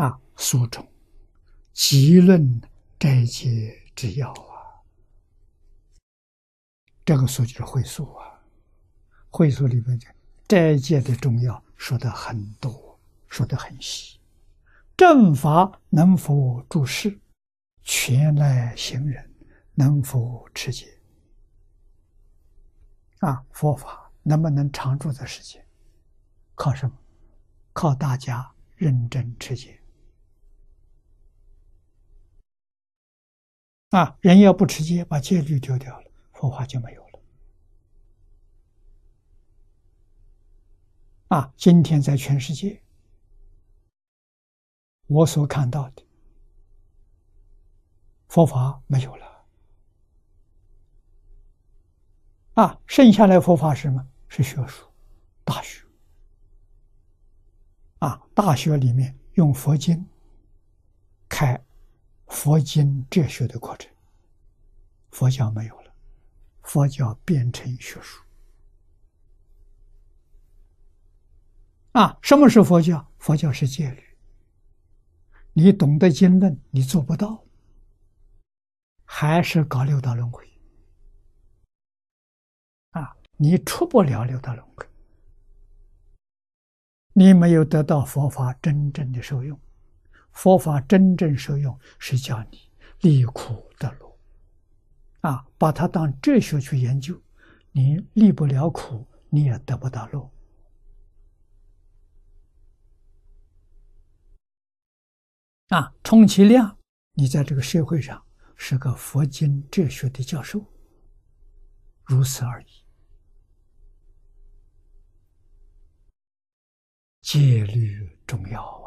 啊，书中极论斋戒之要啊，这个书就是会书啊，会书里面讲斋戒的重要说的很多，说的很细。正法能否注释？全赖行人能否持戒？啊，佛法能不能常住在世间？靠什么？靠大家认真持戒。啊，人要不持戒，把戒律丢掉了，佛法就没有了。啊，今天在全世界。我所看到的佛法没有了啊，剩下来佛法是什么？是学术，大学啊，大学里面用佛经开佛经哲学的过程，佛教没有了，佛教变成学术啊。什么是佛教？佛教是戒律。你懂得经论，你做不到，还是搞六道轮回啊！你出不了六道轮回，你没有得到佛法真正的受用。佛法真正受用是叫你离苦得乐啊！把它当哲学去研究，你离不了苦，你也得不到乐。啊，充其量你在这个社会上是个佛经哲学的教授，如此而已。戒律重要。